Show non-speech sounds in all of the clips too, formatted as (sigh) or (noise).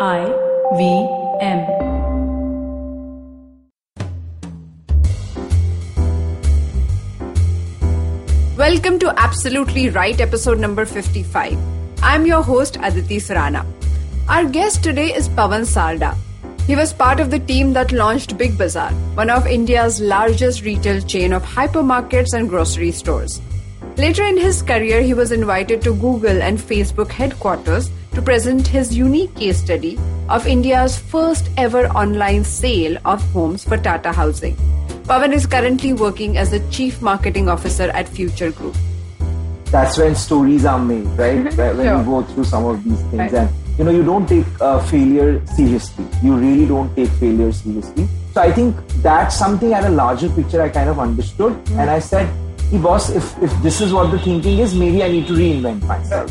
I V M. Welcome to Absolutely Write, episode number 55. I'm your host, Aditi Surana. Our guest today is Pawan Sarda. He was part of the team that launched Big Bazaar, one of India's largest retail chain of hypermarkets and grocery stores. Later in his career, he was invited to Google and Facebook headquarters to present his unique case study of India's first ever online sale of homes for Tata Housing. Pawan is currently working as the Chief Marketing Officer at Future Group. That's when stories are made, right? when Sure. you go through some of these things, Right. and you know, you don't take uh, failure seriously. You really don't take failure seriously. So I think that's something at a larger picture I kind of understood, and I said, "Hey, boss, if if this is what the thinking is, maybe I need to reinvent myself."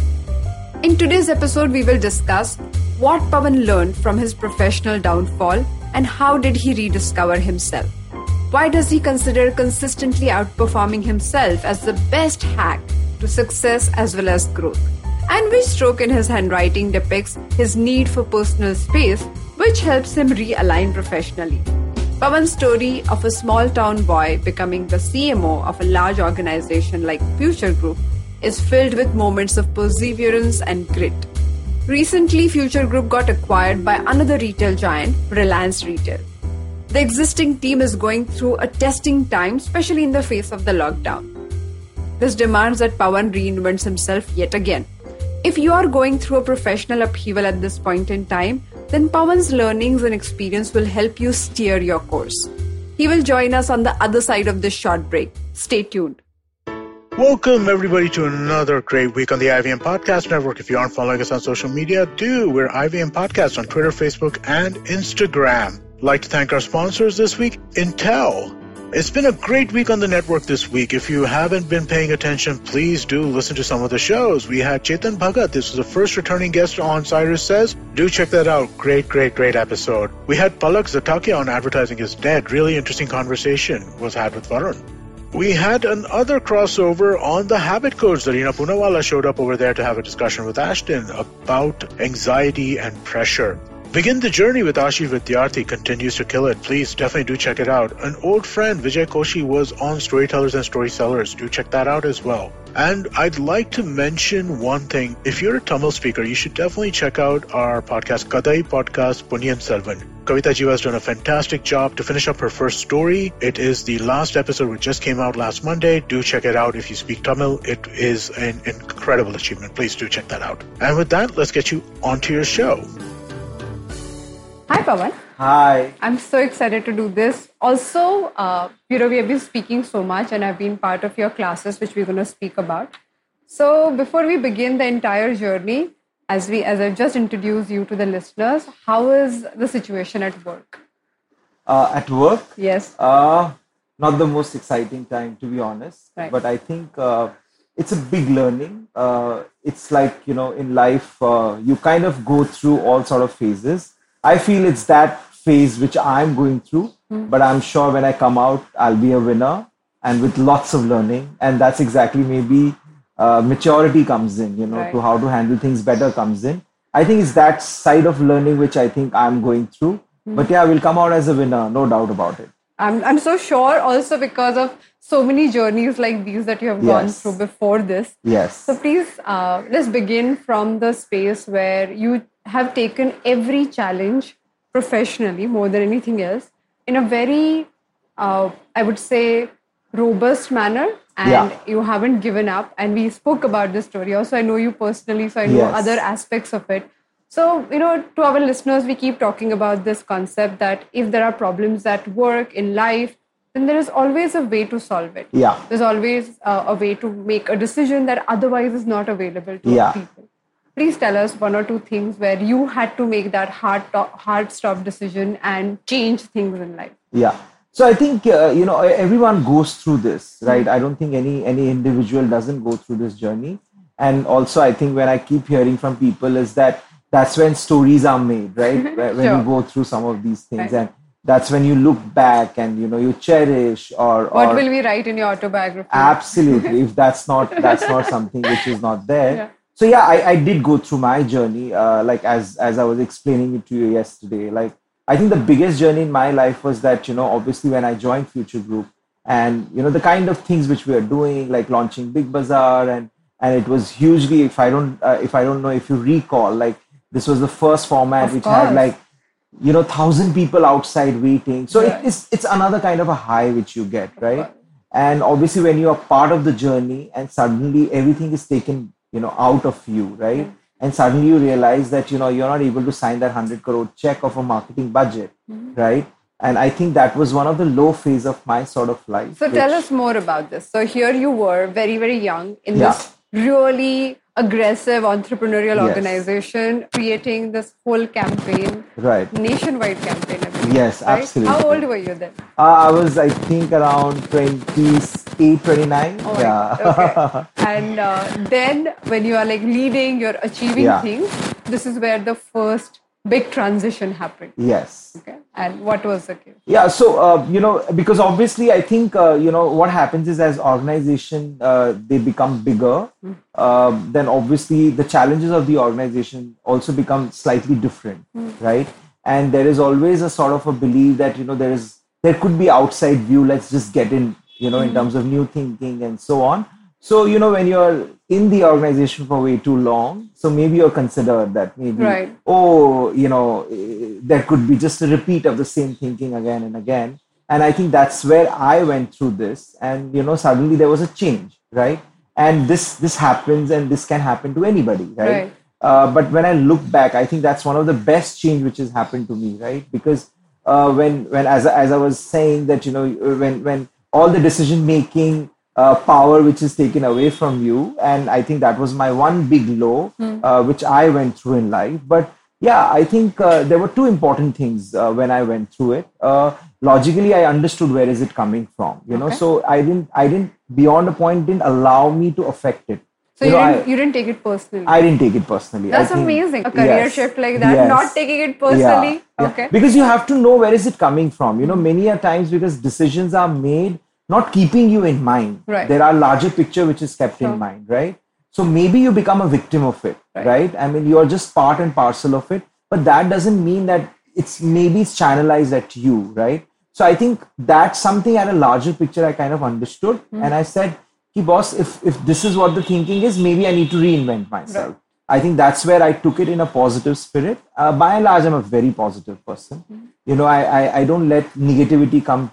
In today's episode, we will discuss what Pawan learned from his professional downfall and how did he rediscover himself. Why does he consider consistently outperforming himself as the best hack to success as well as growth? And which stroke in his handwriting depicts his need for personal space, which helps him realign professionally? Pawan's story of a small town boy becoming the CMO of a large organization like Future Group is filled with moments of perseverance and grit. Recently, Future Group got acquired by another retail giant, Reliance Retail. The existing team is going through a testing time, especially in the face of the lockdown. This demands that Pawan reinvents himself yet again. If you are going through a professional upheaval at this point in time, then Pawan's learnings and experience will help you steer your course. He will join us on the other side of this short break. Stay tuned. Welcome, everybody, to another great week on the IVM Podcast Network. If you aren't following us on social media, do. We're IVM Podcast on Twitter, Facebook, and Instagram. like to thank our sponsors this week, Intel. It's been a great week on the network this week. If you haven't been paying attention, please do listen to some of the shows. We had Chetan Bhagat. This was the first returning guest on Cyrus Says. Do check that out. Great, great, great episode. We had Palak Zatakia on Advertising is Dead. Really interesting conversation was had with Varun. We had another crossover on the Habit Coach. Zarina Punawala showed up over there to have a discussion with Ashdin about anxiety and pressure. Begin the journey with Ashi Vidyarthi continues to kill it. Please definitely do check it out. An old friend, Vijay Koshi, was on Storytellers and Storysellers. Do check that out as well. And I'd like to mention one thing. If you're a Tamil speaker, you should definitely check out our podcast, Kadai Podcast Ponniyin Selvan. Kavita Jiva has done a fantastic job to finish up her first story. It is the last episode which just came out last Monday. Do check it out if you speak Tamil. It is an incredible achievement. Please do check that out. And with that, let's get you onto your show. Hi, Pawan. Hi. I'm so excited to do this. Also, uh, you know, we have been speaking so much, and I've been part of your classes, which we're going to speak about. So, before we begin the entire journey, as we, as I've just introduced you to the listeners, how is the situation at work? Uh, at work, Yes. Uh, not the most exciting time, to be honest. Right. But I think uh, it's a big learning. Uh, it's like, you know, in life, uh, you kind of go through all sort of phases. I feel it's that phase which I'm going through, but I'm sure when I come out, I'll be a winner and with lots of learning. And that's exactly maybe uh, maturity comes in, you know, Right. to how to handle things better comes in. I think it's that side of learning which I think I'm going through. But yeah, we'll come out as a winner, no doubt about it. I'm, I'm so sure also because of so many journeys like these that you have gone through before this. Yes. So please, uh, let's begin from the space where you have taken every challenge professionally more than anything else in a very, uh, I would say, robust manner. And Yeah. you haven't given up. And we spoke about this story. Also, I know you personally, so I know Yes. other aspects of it. So, you know, to our listeners, we keep talking about this concept that if there are problems at work, in life, then there is always a way to solve it Yeah. there's always uh, a way to make a decision that otherwise is not available to Yeah. people please tell us one or two things where you had to make that hard hard stop decision and change things in life Yeah. So I think uh, you know everyone goes through this, right? I don't think any any individual doesn't go through this journey. And also, I think when I keep hearing from people is that that's when stories are made, right? (laughs) When when Sure. you go through some of these things, Right. and that's when you look back and you know you cherish or what or will we write in your autobiography absolutely if that's not that's not (laughs) something which is not there Yeah. So yeah, I, I did go through my journey, uh, like as as I was explaining it to you yesterday. Like I think the biggest journey in my life was that you know obviously when I joined Future Group and you know the kind of things which we are doing, like launching Big Bazaar and and it was hugely. If I don't uh, if I don't know if you recall, like this was the first format Of which had like you know thousand people outside waiting. So Yeah. it is it's another kind of a high which you get, right? and obviously when you are part of the journey and suddenly everything is taken you know out of you right and suddenly you realize that you know you're not able to sign that 100 crore check of a marketing budget right and i think that was one of the low phase of my sort of life So tell us more about this. So here you were, very very young, in Yeah. this really aggressive entrepreneurial Yes. organization, creating this whole campaign, right nationwide campaign. Yes, right? absolutely. How old were you then? uh, i was i think around 28 29 Oh, yeah okay. (laughs) and uh, then when you are like leading, you're achieving Yeah. things. This is where the first big transition happened. yes Okay, and what was the case? yeah so uh, you know because obviously i think uh, you know what happens is as organization uh, they become bigger uh, then obviously the challenges of the organization also become slightly different right and there is always a sort of a belief that you know there is there could be outside view let's just get in you know in terms of new thinking and so on so you know when you're in the organization for way too long so maybe you're considered that maybe Right. oh, you know, eh, there could be just a repeat of the same thinking again and again. And I think that's where I went through this, and you know, suddenly there was a change, right? And this this happens, and this can happen to anybody, right? Right. Uh, but when I look back, I think that's one of the best change which has happened to me, right? Because uh, when when as as I was saying that you know when when all the decision making uh, power which is taken away from you, and I think that was my one big low uh, which I went through in life. But yeah, I think uh, there were two important things uh, when I went through it. Uh, logically, I understood where is it coming from, you know. Okay. So I didn't I didn't beyond a point didn't allow me to affect it. So you, know, didn't I- you didn't take it personally. I didn't take it personally. That's think- amazing. A career yes, shift like that, yes. not taking it personally. Yeah, yeah. Okay. Because you have to know where is it coming from. You know, many a times because decisions are made not keeping you in mind. Right. There are larger picture which is kept Sure. in mind, right? So maybe you become a victim of it, Right. right? I mean, you're just part and parcel of it, but that doesn't mean that it's maybe it's channelized at you, right? So I think that's something at a larger picture I kind of understood, Hmm. and I said, "Hey, boss, if if this is what the thinking is, maybe I need to reinvent myself." Right. I think that's where I took it in a positive spirit. Uh, by and large, I'm a very positive person. You know, I, I, I don't let negativity come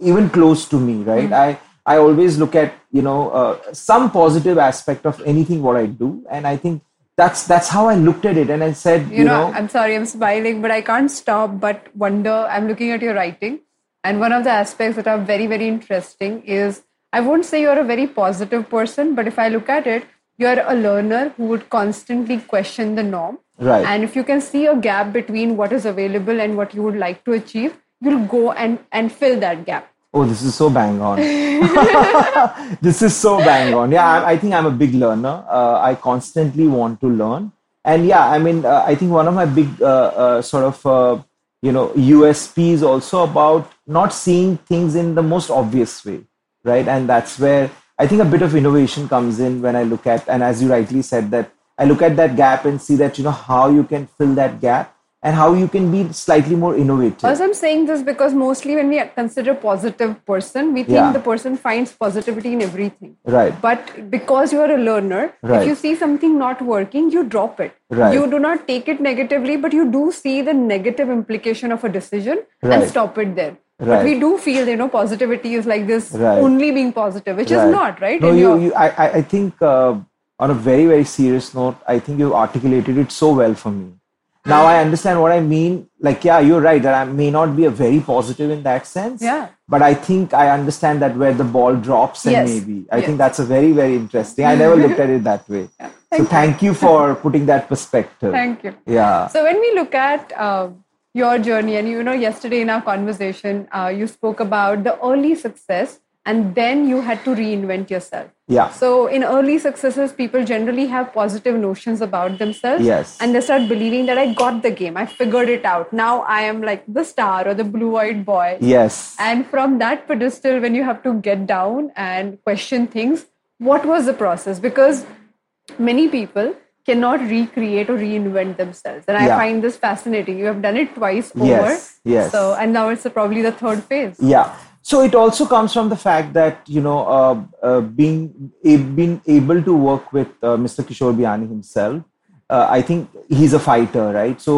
even close to me, right? I, I always look at, you know, uh, some positive aspect of anything what I do. And I think that's, that's how I looked at it. And I said, you know, I'm sorry, I'm smiling, but I can't stop but wonder. I'm looking at your writing, and one of the aspects that are very, very interesting is I won't say you're a very positive person, but if I look at it, you're a learner who would constantly question the norm. Right. And if you can see a gap between what is available and what you would like to achieve, you'll go and, and fill that gap. Oh, this is so bang on. (laughs) this is so bang on. Yeah, I, I think I'm a big learner. Uh, I constantly want to learn. And yeah, I mean, uh, I think one of my big uh, uh, sort of, uh, you know, USP is also about not seeing things in the most obvious way, right? And that's where I think a bit of innovation comes in when I look at, and as you rightly said, that I look at that gap and see that, you know, how you can fill that gap and how you can be slightly more innovative. Also, I'm saying this because mostly when we consider positive person, we think Yeah. the person finds positivity in everything. Right. But because you are a learner, Right. if you see something not working, you drop it. Right. You do not take it negatively, but you do see the negative implication of a decision and stop it there. Right. But we do feel, you know, positivity is like this Right. only being positive, which is not, right? No, In you, you I, I- I think uh, on a very, very serious note, I think you articulated it so well for me. Now I understand what I mean. Like, yeah, you're right that I may not be a very positive in that sense. Yeah. But I think I understand that where the ball drops and Yes. maybe. I Yes. think that's a very, very interesting. I never looked at it that way. (laughs) Yeah. So thank you for putting that perspective. Thank you. Yeah. So when we look at uh, your journey, and you know, yesterday in our conversation, uh, you spoke about the early success, and then you had to reinvent yourself. Yeah. So in early successes, people generally have positive notions about themselves, Yes. and they start believing that I got the game, I figured it out. Now I am like the star or the blue-eyed boy. Yes. And from that pedestal, when you have to get down and question things, what was the process? Because many people cannot recreate or reinvent themselves. And I Yeah. find this fascinating. You have done it twice over. Yes, yes. So, and now it's probably the third phase. yeah so it also comes from the fact that you know uh, uh, being being able to work with uh, mr kishore biyani himself uh, i think he's a fighter right? So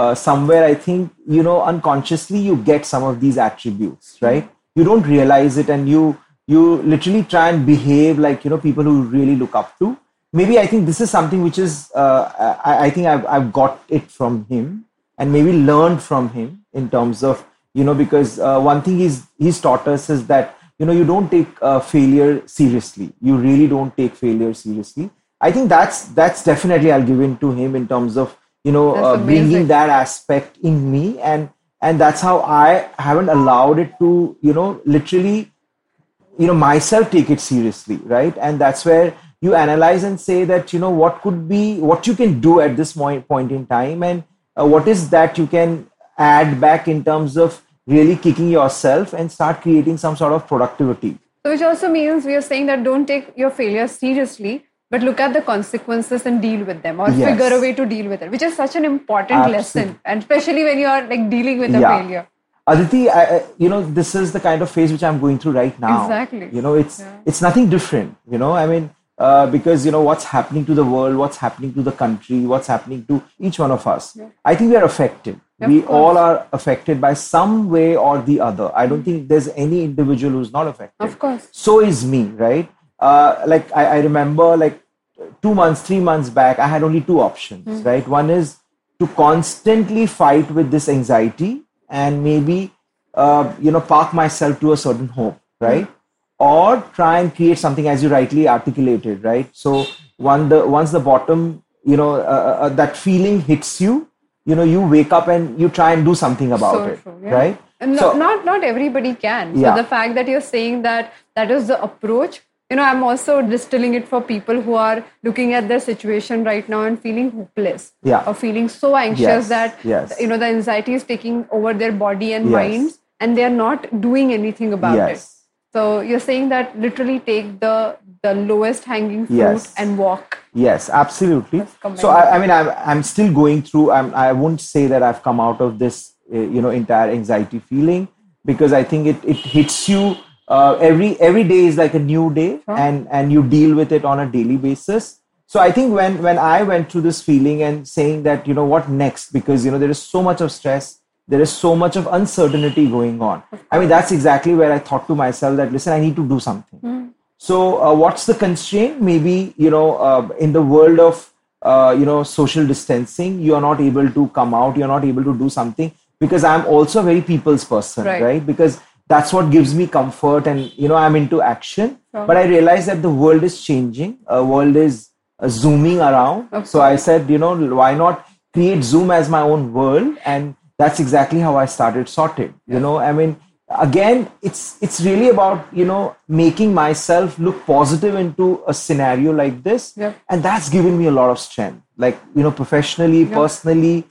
uh, somewhere i think you know unconsciously you get some of these attributes right? You don't realize it and you you literally try and behave like you know people who really look up to. Maybe i think this is something which is uh, I, I think I've, I've got it from him and maybe learned from him in terms of you know because uh, one thing he's he's taught us is that you know you don't take uh, failure seriously. You really don't take failure seriously. I think that's that's definitely i'll give in to him in terms of you know uh, bringing that aspect in me. And and that's how i haven't allowed it to you know literally you know myself take it seriously right? And that's where you analyze and say that you know what could be what you can do at this point point in time and uh, what is that you can add back in terms of really kicking yourself and start creating some sort of productivity So, which also means we are saying that don't take your failures seriously, but look at the consequences and deal with them or Yes. figure a way to deal with it, which is such an important Absolutely. lesson. And especially when you are like dealing with a Yeah. failure. Aditi, I, you know, this is the kind of phase which I'm going through right now. Exactly. You know, it's it's nothing different. You know, I mean, uh, because you know what's happening to the world, what's happening to the country, what's happening to each one of us. I think we are affected. We all are affected by some way or the other. I don't think there's any individual who's not affected. Of course. So is me, right? Uh, like I, I remember, like two months, three months back, I had only two options, right? One is to constantly fight with this anxiety and maybe, uh, you know, park myself to a certain hope, right? Or try and create something as you rightly articulated, right? So one the once the bottom, you know, uh, uh, that feeling hits you, you know, you wake up and you try and do something about so it, true, yeah. right? And So- not not everybody can. Yeah. The fact that you're saying that that is the approach, you know, I'm also distilling it for people who are looking at their situation right now and feeling hopeless, Yeah. or feeling so anxious Yes, that yes. you know the anxiety is taking over their body and Yes. minds, and they are not doing anything about it. So you're saying that literally take the the lowest hanging fruit Yes. and walk. Yes, absolutely. So I, I mean, I'm I'm still going through. I'm I wouldn't say that I've come out of this, uh, you know, entire anxiety feeling because I think it it hits you. Uh, every every day is like a new day, and and you deal with it on a daily basis. So I think when when I went through this feeling and saying that you know what next because you know there is so much of stress, there is so much of uncertainty going on. I mean that's exactly where I thought to myself that listen, I need to do something. So, uh, what's the constraint? Maybe you know, uh, in the world of uh, you know social distancing, you are not able to come out. You're not able to do something because I'm also a very people's person, Right. right? Because that's what gives me comfort, and you know, I'm into action. But I realized that the world is changing. A world is uh, zooming around. Of so I said, you know, why not create Zoom as my own world? And that's exactly how I started Sorted. You know, I mean, again, it's it's really about you know making myself look positive into a scenario like this, Yep. and that's given me a lot of strength. Like you know, professionally, personally,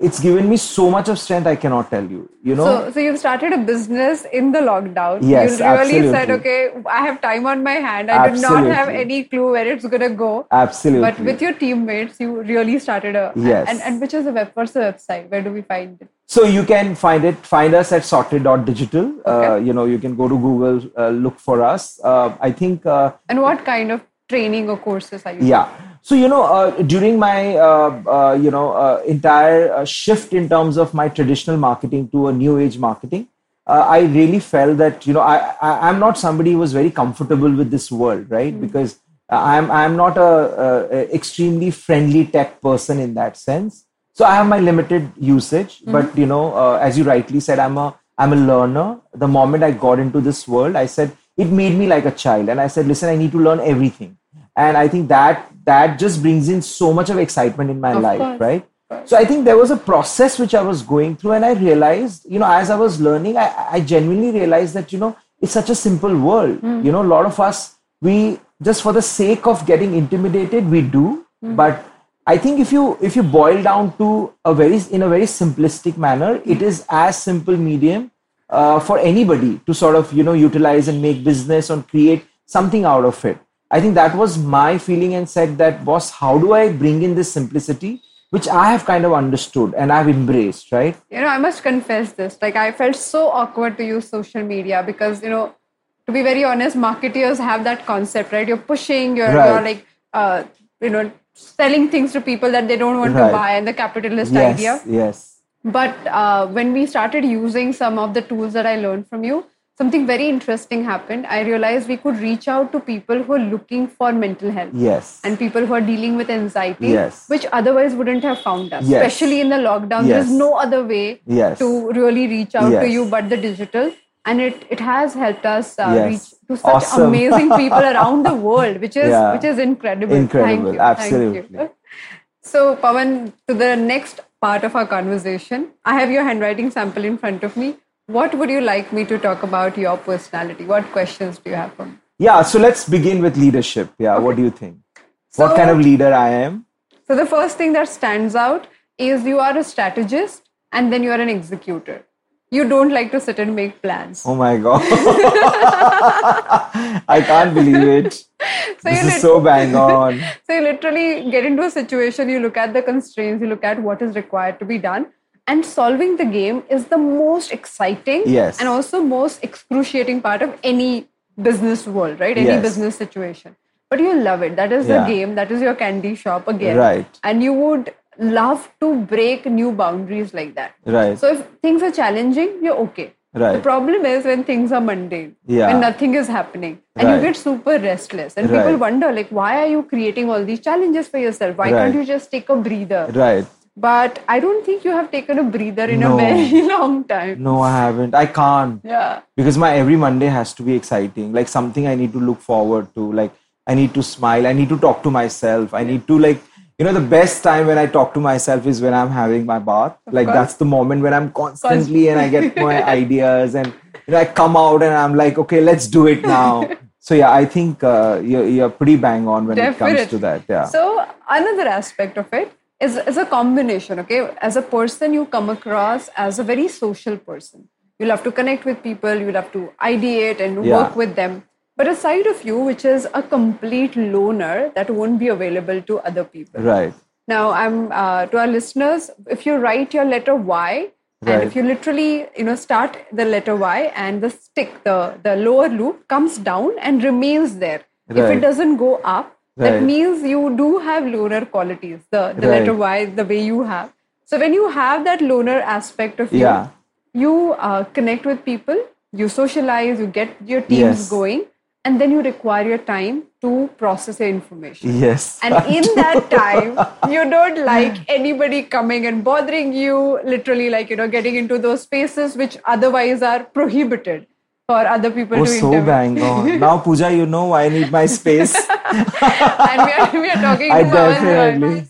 it's given me so much of strength. I cannot tell you. You know, So, so you've started a business in the lockdown. Yes, you really said, okay, I have time on my hand. I did not have any clue where it's gonna go. absolutely. But with your teammates, you really started a Yes. And and which is the web? What's the website? Where do we find it? So you can find it, find us at sorted.digital. Uh, Okay. you know, you can go to Google, uh, look for us. Uh, I think, uh, And what kind of training or courses are you? yeah. So, you know, uh, during my, uh, uh, you know, uh, entire uh, shift in terms of my traditional marketing to a new age marketing, uh, I really felt that, you know, I, I, I'm not somebody who was very comfortable with this world, right? Because I'm, I'm not a, a, extremely friendly tech person in that sense. So I have my limited usage, but you know, uh, as you rightly said, I'm a I'm a learner. The moment I got into this world, I said it made me like a child, and I said, listen, I need to learn everything, and I think that that just brings in so much of excitement in my Of life, course. right? So I think there was a process which I was going through, and I realized, you know, as I was learning, I, I genuinely realized that you know it's such a simple world. Hmm. You know, a lot of us we just for the sake of getting intimidated, we do, hmm. but I think if you if you boil down to a very in a very simplistic manner, hmm. it is as simple medium uh, for anybody to sort of you know utilize and make business and create something out of it. I think that was my feeling and said that, boss, how do I bring in this simplicity, which I have kind of understood and I've embraced, right? You know, I must confess this. Like, I felt so awkward to use social media because, you know, to be very honest, marketeers have that concept, right? You're pushing, you're, Right. you're like, uh, you know, selling things to people that they don't want Right. to buy and the capitalist Yes, idea. yes. But uh, when we started using some of the tools that I learned from you, something very interesting happened. I realized we could reach out to people who are looking for mental health Yes. and people who are dealing with anxiety, Yes. which otherwise wouldn't have found us. Yes. Especially in the lockdown, there is no other way Yes. to really reach out to you but the digital. And it, it has helped us uh, Yes. reach to such Awesome. amazing people (laughs) around the world, which is Yeah. which is incredible. Incredible. Thank you. Absolutely. Thank you. So, Pawan, to the next part of our conversation, I have your handwriting sample in front of me. What would you like me to talk about your personality? What questions do you have for me? Yeah, so let's begin with leadership. Yeah, what do you think? what kind of leader I am? So, the first thing that stands out is you are a strategist and then you are an executor. You don't like to sit and make plans. Oh my God. (laughs) I can't believe it. (laughs) So this is so bang on. (laughs) So you literally get into a situation, you look at the constraints, you look at what is required to be done, and solving the game is the most exciting Yes. and also most excruciating part of any business world, right? Any Yes. business situation. But you love it. That is the game. That is your candy shop again. Right. And you would love to break new boundaries like that. Right. So if things are challenging, you're okay. right The problem is when things are mundane, Yeah. when nothing is happening, and Right. you get super restless, and people wonder like, why are you creating all these challenges for yourself? Why Right. can't you just take a breather? Right. But I don't think you have taken a breather in a very (laughs) long time. No, I haven't. I can't. Yeah. because my every monday has to be exciting. Like something i need to look forward to. Like i need to smile. I need to talk to myself. I need to like you know the best time when i talk to myself is when i'm having my bath. Like course. that's the moment when i'm constantly and i get my (laughs) ideas and you know i come out and i'm like okay let's do it now. (laughs) So yeah i think uh, you're, you're pretty bang on when it comes to that. Yeah. So another aspect of it is, is a combination. Okay, as a person, you come across as a very social person. You'll have to connect with people. you'll have to ideate and Yeah. work with them. But a side of you which is a complete loner that won't be available to other people. right Now, I'm uh, to our listeners. If you write your letter Y, and if you literally, you know, start the letter Y, and the stick, the the lower loop comes down and remains there. If it doesn't go up, that means you do have loner qualities. The the Right. letter Y, the way you have. So when you have that loner aspect of you, Yeah. you uh, connect with people, you socialize, you get your teams Yes. going, and then you require your time to process your information. yes And in that time, you don't (laughs) like anybody coming and bothering you, literally, like, you know, getting into those spaces which otherwise are prohibited for other people oh to so bang on (laughs) now pooja you know i need my space (laughs) and we are, we are talking (laughs) I to Pawan definitely-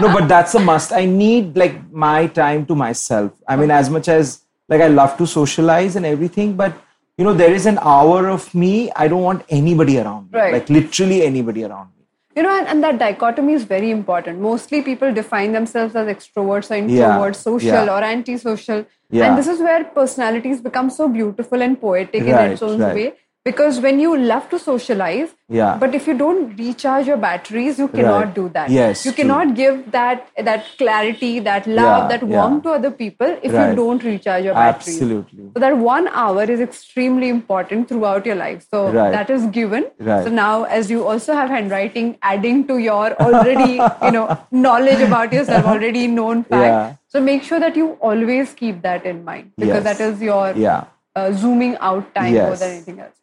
no, but that's a must. I need like my time to myself. I mean, as much as like I love to socialize and everything, but you know, there is an hour of me. I don't want anybody around me. Right. Like literally anybody around me. You know, and, and that dichotomy is very important. Mostly people define themselves as extroverts or introverts, Yeah, social yeah. or antisocial. Yeah. And this is where personalities become so beautiful and poetic in Right, its own right. way. Because when you love to socialize, Yeah. but if you don't recharge your batteries, you cannot Right. do that. Yes, you true. cannot give that that clarity, that love, Yeah, that yeah. warmth to other people if Right. you don't recharge your batteries. Absolutely. So that one hour is extremely important throughout your life. So Right. that is given. So now, as you also have handwriting, adding to your already, (laughs) you know, knowledge about yourself, already known fact. Yeah. So make sure that you always keep that in mind because Yes. that is your Yeah. uh, zooming out time more than anything else.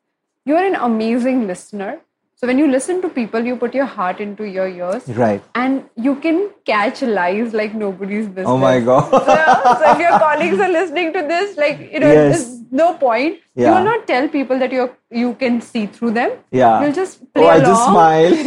You are an amazing listener. So when you listen to people, you put your heart into your ears. Right. And you can catch lies like nobody's oh business. Oh my God. (laughs) so, so if your colleagues are listening to this, like you know, Yes. there's no point. Yeah. You will not tell people that you you can see through them. Yeah. You'll just play Oh, I just smile. (laughs)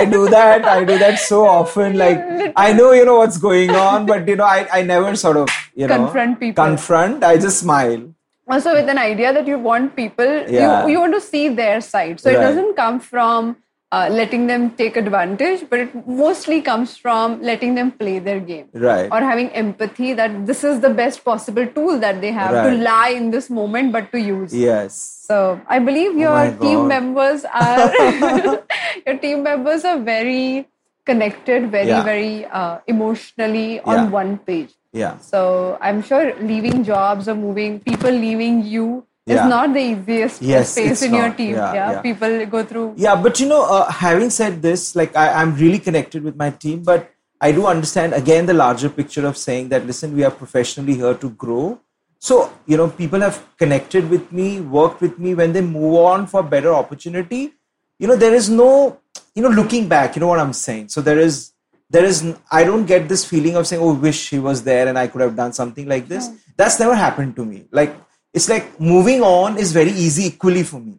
I do that. I do that so often. Like I know you know what's going on, but you know I, I never sort of you know Confront people. Confront. I just smile. Also with an idea that you want people Yeah. you, you want to see their side so it doesn't come from uh, letting them take advantage, but it mostly comes from letting them play their game. Right. Or having empathy that this is the best possible tool that they have to lie in this moment, but to use. Yes. So I believe your Oh team members are (laughs) your team members are very connected, very Yeah. very uh, emotionally on Yeah. one page. Yeah. So I'm sure leaving jobs or moving people leaving you is not the easiest Yes, space in your team. Yeah, Yeah, yeah. people go through. Yeah, but you know, uh, having said this, like I, I'm really connected with my team, but I do understand again the larger picture of saying that listen, we are professionally here to grow. So you know, people have connected with me, worked with me. When they move on for better opportunity, you know, there is no, you know, looking back. You know what I'm saying? So there is, there is. I don't get this feeling of saying, "Oh, wish he was there and I could have done something like this." That's never happened to me. Like it's like moving on is very easy equally for me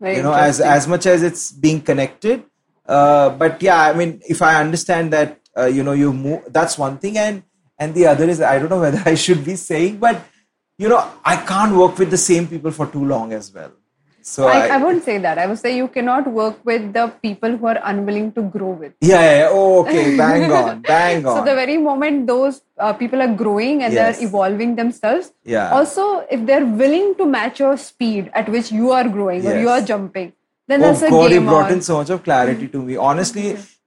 Very you know as as much as it's being connected uh, but yeah i mean if i understand that uh, you know you move that's one thing and and the other is i don't know (laughs) whether i should be saying but you know i can't work with the same people for too long as well so I, I, I won't say that. I would say you cannot work with the people who are unwilling to grow with. yeah, yeah. Oh, okay (laughs) bang on bang on So the very moment those uh, people are growing and Yes. they're evolving themselves, Yeah. also if they're willing to match your speed at which you are growing or you are jumping, then oh that's a god you brought on. in so much of clarity to me honestly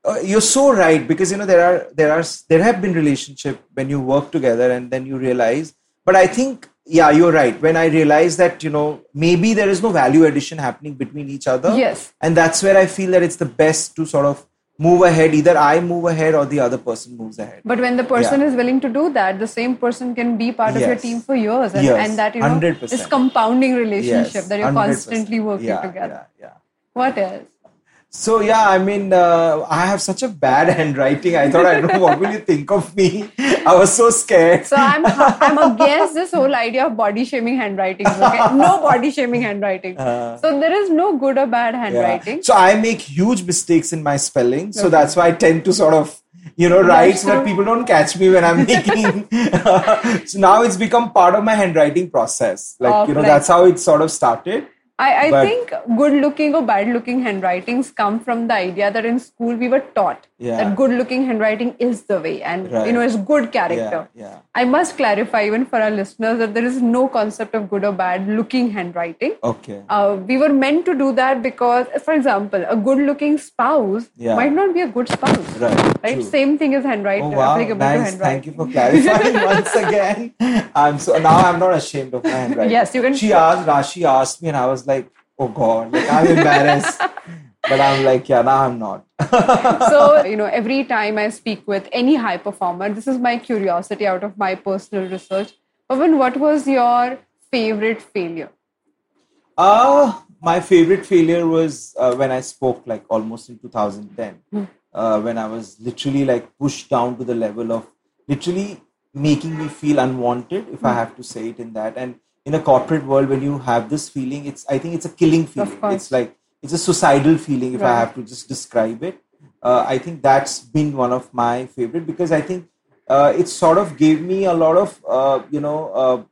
uh, you're so right because you know there are there are there have been relationship when you work together and then you realize but i think yeah you're right when i realize that you know maybe there is no value addition happening between each other Yes. and that's where i feel that it's the best to sort of move ahead either i move ahead or the other person moves ahead But when the person Yeah. is willing to do that, the same person can be part of your team for years, and, Years. and that you know 100%. is compounding relationship Yes, that you're 100%. constantly working yeah, together. yeah, yeah. What else? So yeah, I mean, uh, I have such a bad (laughs) handwriting. I thought, I don't know what will you think of me. I was so scared. So I'm I'm against this whole idea of body shaming handwriting. Okay? (laughs) No body shaming handwriting. so there is no good or bad Uh. Yeah. handwriting. So I make huge mistakes in my spelling. So Okay. that's why I tend to sort of, you know, write so that people don't catch me when I'm (laughs) making. so now it's become part of my handwriting process. Like, you know, that's how it sort of started. I, I think good looking or bad looking handwritings come from the idea that in school we were taught Yeah. that good looking handwriting is the way and Right. you know it's good character. Yeah, yeah. I must clarify even for our listeners that there is no concept of good or bad looking handwriting. Okay. Uh, we were meant to do that because, for example, a good looking spouse Yeah. might not be a good spouse. Right. Right? true. Same thing as handwriting, Oh wow! Nice. Thank you for clarifying (laughs) once again. I'm so now I'm not ashamed of my handwriting. Yes, you can- She asked. Rashi asked me, and I was like, "Oh God!" Like I'm embarrassed. (laughs) but I'm like, "Yeah, now I'm not." (laughs) so (laughs) you know every time i speak with any high performer this is my curiosity out of my personal research Pawan, what was your favorite failure Uh, my favorite failure was uh, when I spoke like almost in 2010, uh, when I was literally like pushed down to the level of literally making me feel unwanted, if I have to say it in that. And in a corporate world, when you have this feeling, it's I think it's a killing feeling. It's like it's a suicidal feeling, if I have to just describe it. Uh, I think that's been one of my favorite because I think uh, it sort of gave me a lot of uh, you know uh,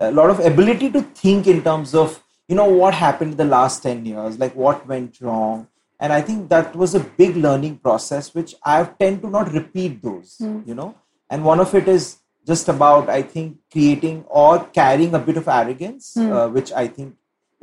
a lot of ability to think in terms of you know what happened in the last 10 years like what went wrong. And i think that was a big learning process which i tend to not repeat those you know. And one of it is just about i think creating or carrying a bit of arrogance uh, which i think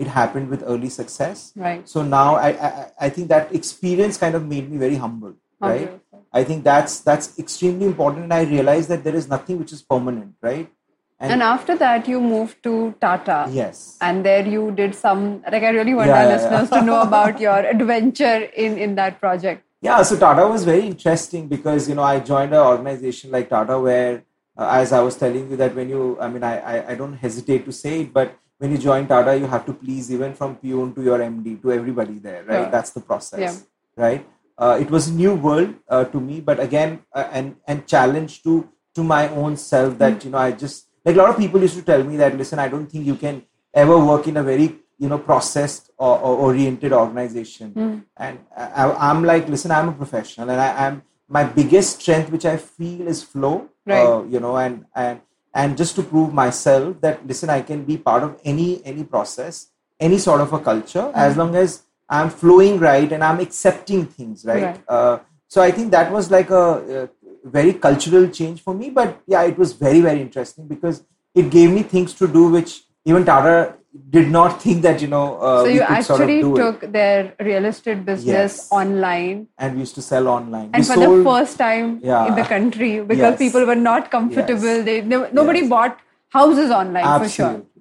it happened with early success. Right. so now I, I i think that experience kind of made me very humble right? I think that's that's extremely important and i realized that there is nothing which is permanent right? And after that you moved to tata. Yes. And there you did some like i really want Yeah, our yeah, listeners to know about your (laughs) adventure in in that project. Yeah, so Tata was very interesting because you know I joined an organization like Tata where, uh, as I was telling you, that when you, I mean, I, I I don't hesitate to say it, but when you join Tata, you have to please even from peon to your MD to everybody there, right? Sure. That's the process, Yeah. right? Uh, it was a new world uh, to me, but again, uh, and and challenge to to my own self that you know I just like a lot of people used to tell me that listen, I don't think you can ever work in a very you know processed or, or oriented organization and I, i'm like listen i'm a professional and I, i'm my biggest strength which i feel is flow Right. uh, you know and and and just to prove myself that listen i can be part of any any process any sort of a culture as long as I'm flowing right and I'm accepting things right. Right. Uh, so I think that was like a, a very cultural change for me. But yeah, it was very very interesting because it gave me things to do which even Tata did not think that you know. Uh, so you could sort of actually do it. took their real estate business Yes. online and we used to sell online. and we for sold, the first time Yeah. in the country because Yes. people were not comfortable Yes. they no, nobody bought houses online for sure Absolutely.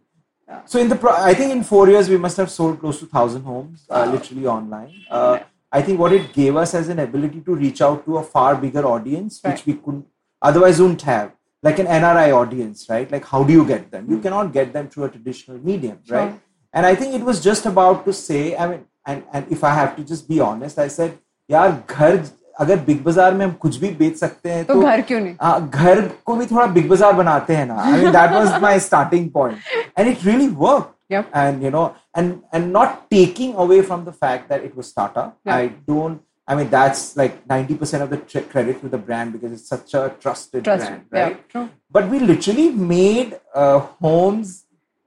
So in the pro- I think in four years we must have sold close to thousand homes, uh, literally online. Uh, I think what it gave us as an ability to reach out to a far bigger audience, Right. which we couldn't otherwise wouldn't have, like an NRI audience, right? Like how do you get them? You cannot get them through a traditional medium, Sure. right? And I think it was just about to say, I mean, and and if I have to just be honest, I said, यार घर अगर big बाजार में हम कुछ भी बेच सकते हैं तो घर क्यों नहीं हाँ, घर को भी थोड़ा बिग बाजार बनाते हैं ना I mean that was my starting point and it really work Yep. and you know and and not taking away from the fact that it was tata Yeah. i don't i mean that's like 90% of the tr- credit to the brand because it's such a trusted Trust brand yeah, right true. but we literally made uh, homes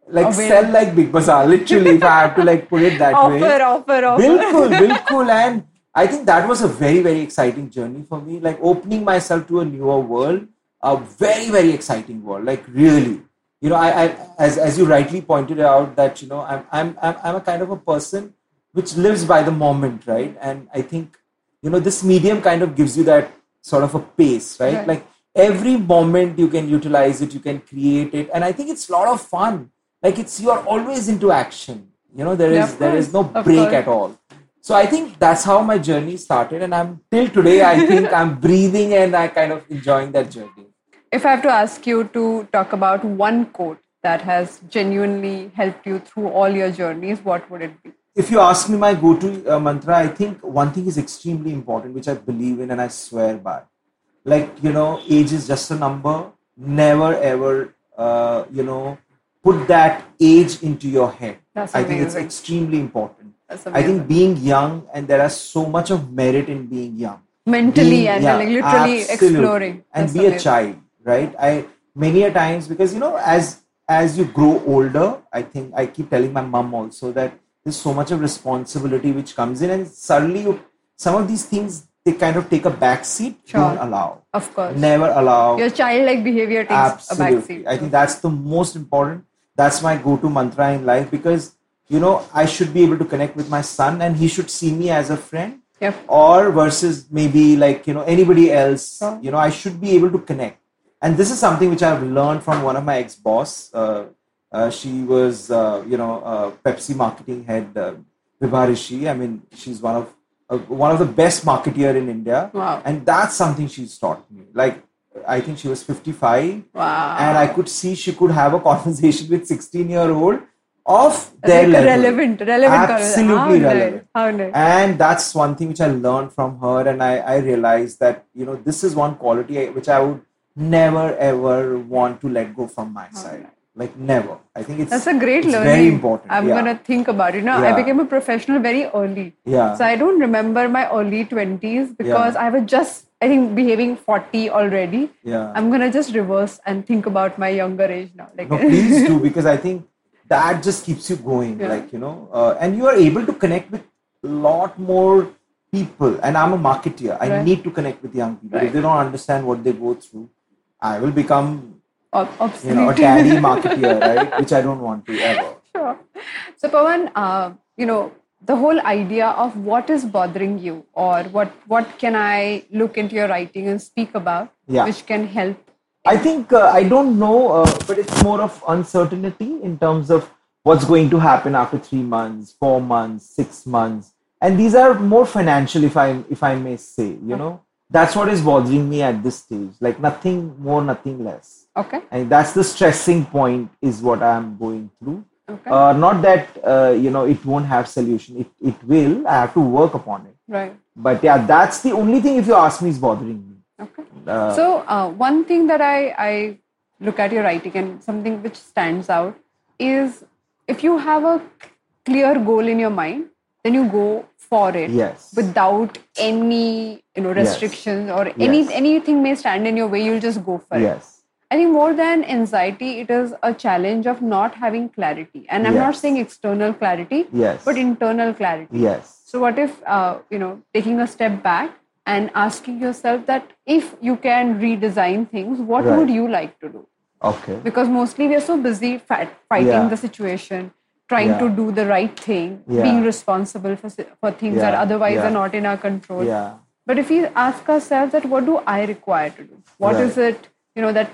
like Available. sell like big bazaar literally if i have to like put it that way offer offer offer Bilkul, bilkul. And I think that was a very, very exciting journey for me. Like opening myself to a newer world, a very, very exciting world. Like really, you know, I, I as as you rightly pointed out that you know I'm I'm I'm, I'm a kind of a person which lives by the moment, right? And I think you know this medium kind of gives you that sort of a pace, right? Right. Like every moment you can utilize it, you can create it, and I think it's a lot of fun. Like it's you are always into action. You know, there is there is no break at all. So I think that's how my journey started, and I'm till today. I think (laughs) I'm breathing and I kind of enjoying that journey. if i have to ask you to talk about one quote that has genuinely helped you through all your journeys what would it be If you ask me my go-to uh, mantra, I think one thing is extremely important, which I believe in and I swear by. Like you know, age is just a number. Never ever, uh, you know, put that age into your head. That's I think it's extremely important. I think being young, and there are so much of merit in being young. mentally being- and like literally absolutely. exploring and That's be a child right i many a times because you know as as you grow older i think i keep telling my mom also that there's so much of responsibility which comes in and suddenly you some of these things they kind of take a back seat Sure. don't allow. Of course. Never allow. Your childlike behavior takes a absolutely. Backseat. i think that's the most important. That's my go-to mantra in life because you know i should be able to connect with my son and he should see me as a friend. Yep. or versus maybe like you know anybody else you know i should be able to connect. And this is something which i've learned from one of my ex-boss uh, she was uh, you know uh, pepsi marketing head uh, Vibha Rishi. i mean she's one of uh, one of the best marketeer in india Wow. and that's something she's taught me like i think she was 55 wow and I could see she could have a conversation with 16 year old of their Like level. relevant relevant. Absolutely How nice, relevant. how nice. And that's one thing which I learned from her, and I, I realized that you know this is one quality which I would never ever want to let go from my side. Like never. I think it's That's a great learning. Very important. I'm yeah. gonna think about it. You know, I became a professional very early. Yeah. So I don't remember my early 20s because I was just, I think, behaving 40 already. Yeah. I'm gonna just reverse and think about my younger age now. Like, no please do (laughs) because i think that just keeps you going Yeah. like you know uh, and you are able to connect with a lot more people and i'm a marketeer i Right. need to connect with young people Right. if they don't understand what they go through i will become ob- you obsolete. know a daddy marketeer right which i don't want to ever (laughs) Sure. So, Pawan, uh, you know, the whole idea of what is bothering you or what what can I look into your writing and speak about, Yeah. which can help. I think uh, I don't know, uh, but it's more of uncertainty in terms of what's going to happen after three months, four months, six months, and these are more financial, if I if I may say. You know, that's what is bothering me at this stage. Like nothing more, nothing less, Okay. and that's the stressing point is what I'm going through. Okay. Uh, not that uh, you know it won't have solution. It it will. I have to work upon it. right. But yeah, that's the only thing. If you ask me, is bothering me. Okay. Uh, So uh, one thing that I, I look at your writing and something which stands out is if you have a clear goal in your mind, then you go for it Yes. without any you know Yes. restrictions or any Yes. anything may stand in your way. You'll just go for it. Yes. I think more than anxiety, it is a challenge of not having clarity. And I'm not saying external clarity, Yes. but internal clarity. Yes. So, what if, uh, you know, taking a step back and asking yourself that if you can redesign things, what Right. would you like to do? Okay. Because mostly we are so busy fight, fighting Yeah. the situation, trying Yeah. to do the right thing, Yeah. being responsible for, for things that otherwise are not in our control. Yeah. But if we ask ourselves that what do I require to do? What Right. is it, you know, that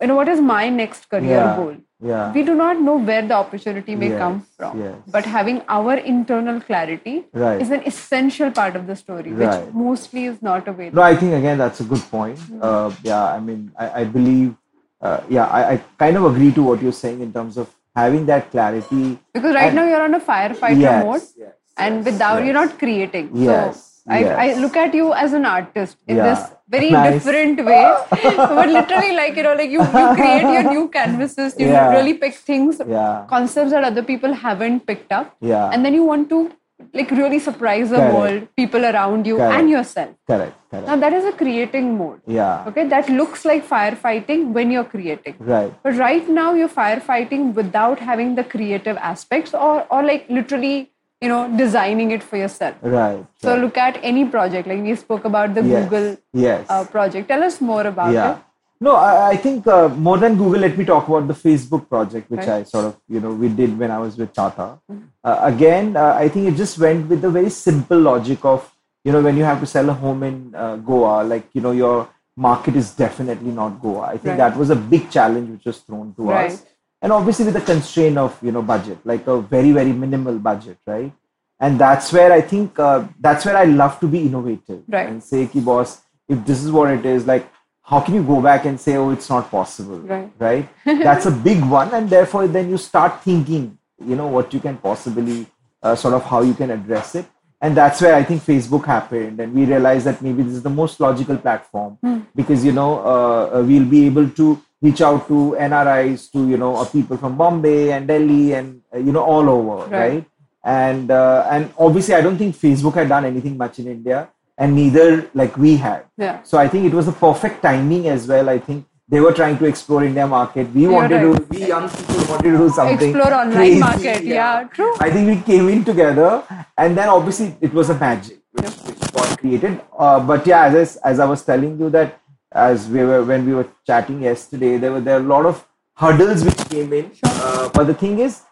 you know, what is my next career Yeah. goal? Yeah. We do not know where the opportunity may Yes, come from. yes. But having our internal clarity Right. is an essential part of the story, which mostly is not available. No, I think again that's a good point. Uh, yeah, I mean, I, I believe, uh, yeah, I, I kind of agree to what you're saying in terms of having that clarity. Because right And- now you're on a firefighter Yes, mode, yes, and without you're not creating. Yes, So I, I look at you as an artist in Yeah. this (laughs) very Nice. different way. (laughs) but literally, like you know, like you, you create your new canvases. You Yeah. really pick things, Yeah. concepts that other people haven't picked up, Yeah. and then you want to like really surprise the Correct. world, people around you, Correct. and yourself. Correct. Correct. Now that is a creating mode. yeah. Okay, that looks like firefighting when you're creating. Right. But right now you're firefighting without having the creative aspects or or like literally, you know, designing it for yourself. Right. So right. look at any project. Like we spoke about the Yes, Google yes. uh, project. Tell us more about yeah. it. No, I, I think uh, more than Google, let me talk about the Facebook project, which Right. Mm-hmm. I sort of, you know, we did when I was with Tata. Uh, again, uh, I think it just went with the very simple logic of, you know, when you have to sell a home in uh, Goa, like, you know, your market is definitely not Goa. I think Right. that was a big challenge which was thrown to us. And obviously with the constraint of, you know, budget, like a very, very minimal budget, right? And that's where I think, uh, that's where I love to be innovative Right. and say, ki boss, if this is what it is, like, how can you go back and say, oh, it's not possible? Right. Right. (laughs) That's a big one. And therefore, then you start thinking, you know, what you can possibly, uh, sort of how you can address it. And that's where I think Facebook happened. And we realized that maybe this is the most logical platform because, you know, uh, uh, we'll be able to reach out to NRIs, to, you know, uh, people from Bombay and Delhi and, uh, you know, all over. Right. right? and uh, and obviously i don't think facebook had done anything much in india and neither like we had Yeah. so i think it was the perfect timing as well i think they were trying to explore india market we wanted right. to we young people wanted to do something Explore online crazy, market. Yeah, true. i think we came in together and then obviously it was a magic which, which got created uh, but yeah as I, as I was telling you that as we were when we were chatting yesterday there were there are a lot of hurdles which came in uh, but the thing is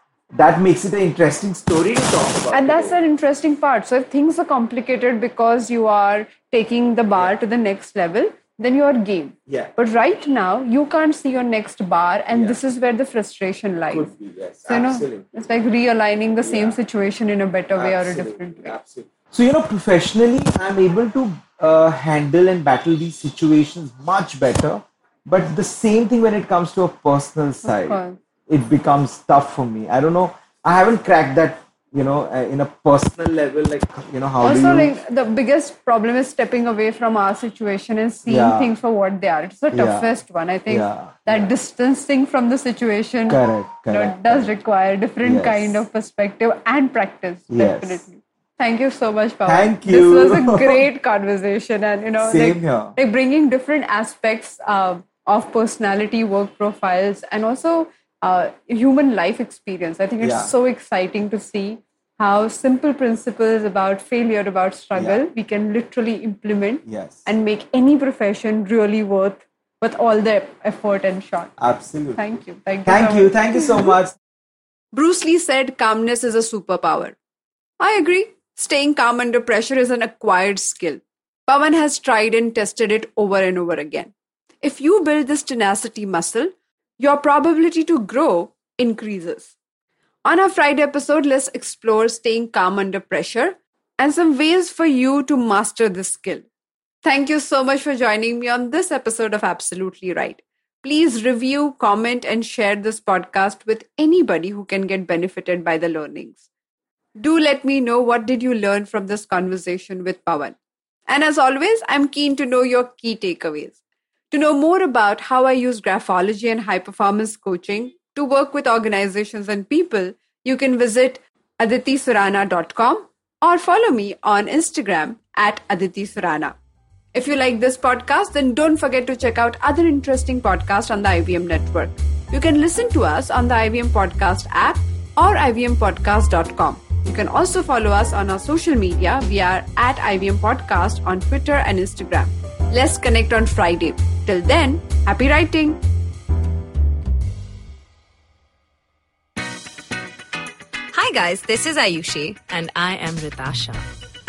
that makes it an interesting story to talk about And that's an interesting part. So if things are complicated because you are taking the bar to the next level, then you are game. Yeah. But right now you can't see your next bar, and Yeah. this is where the frustration lies. Could be, yes, So, you know, it's like realigning the same Yeah. situation in a better way or a different way. absolutely. So, you know, professionally, I'm able to uh, handle and battle these situations much better. But the same thing when it comes to a personal side, it becomes tough for me. I don't know. I haven't cracked that, you know, uh, in a personal level. Like, you know, how Also, you? like the biggest problem is stepping away from our situation and seeing Yeah. things for what they are. It's the Yeah. toughest one. I think Yeah, that yeah. distancing from the situation Correct, you know, correct, does require different Yes. kind of perspective and practice. Yes. Definitely. Thank you so much, Pawan. Thank you. This was a (laughs) great conversation, and you know, Same like, here. like bringing different aspects uh, of personality, work profiles, and also uh, human life experience. I think it's Yeah. so exciting to see how simple principles about failure, about struggle, Yeah. we can literally implement Yes. and make any profession really worth with all the effort and shot. Absolutely. Thank you. Thank you. Thank so you. much. Thank you so (laughs) much. Bruce Lee said calmness is a superpower. I agree. Staying calm under pressure is an acquired skill. Pawan has tried and tested it over and over again. If you build this tenacity muscle, your probability to grow increases. On our Friday episode, let's explore staying calm under pressure and some ways for you to master this skill. Thank you so much for joining me on this episode of Absolutely Write. Please review, comment, and share this podcast with anybody who can get benefited by the learnings. Do let me know what did you learn from this conversation with Pawan. And as always, I'm keen to know your key takeaways. To know more about how I use graphology and high performance coaching to work with organizations and people, you can visit aditisurana.com or follow me on Instagram at Aditi Surana. If you like this podcast, then don't forget to check out other interesting podcasts on the IVM network. You can listen to us on the IVM Podcast app or ivmpodcast.com. You can also follow us on our social media. We are at IVM Podcast on Twitter and Instagram. Let's connect on Friday. Till then, happy writing! Hi guys, this is Ayushi And I am Ritasha.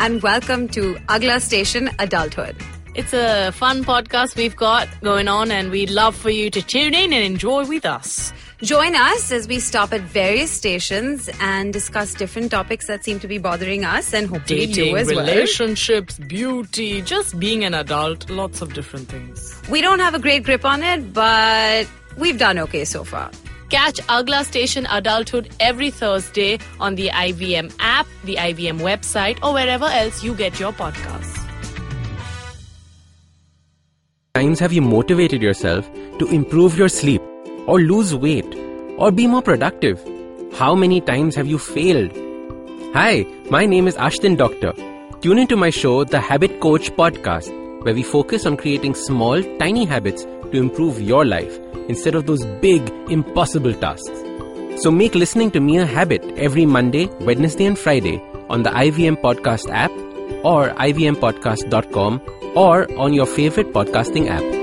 and welcome to Agla Station Adulthood. It's a fun podcast we've got going on, and we'd love for you to tune in and enjoy with us. Join us as we stop at various stations and discuss different topics that seem to be bothering us and hopefully Dating, you as well. relationships, beauty, just being an adult, lots of different things. We don't have a great grip on it, but we've done okay so far. Catch Agla Station Adulthood every Thursday on the IVM app, the IVM website, or wherever else you get your podcasts. times have you motivated yourself to improve your sleep or lose weight or be more productive? How many times have you failed? Hi, my name is Ashdin Doctor. Tune into my show, The Habit Coach Podcast, where we focus on creating small, tiny habits to improve your life instead of those big, impossible tasks. So make listening to me a habit every Monday, Wednesday, and Friday on the IVM Podcast app or ivmpodcast.com or on your favorite podcasting app.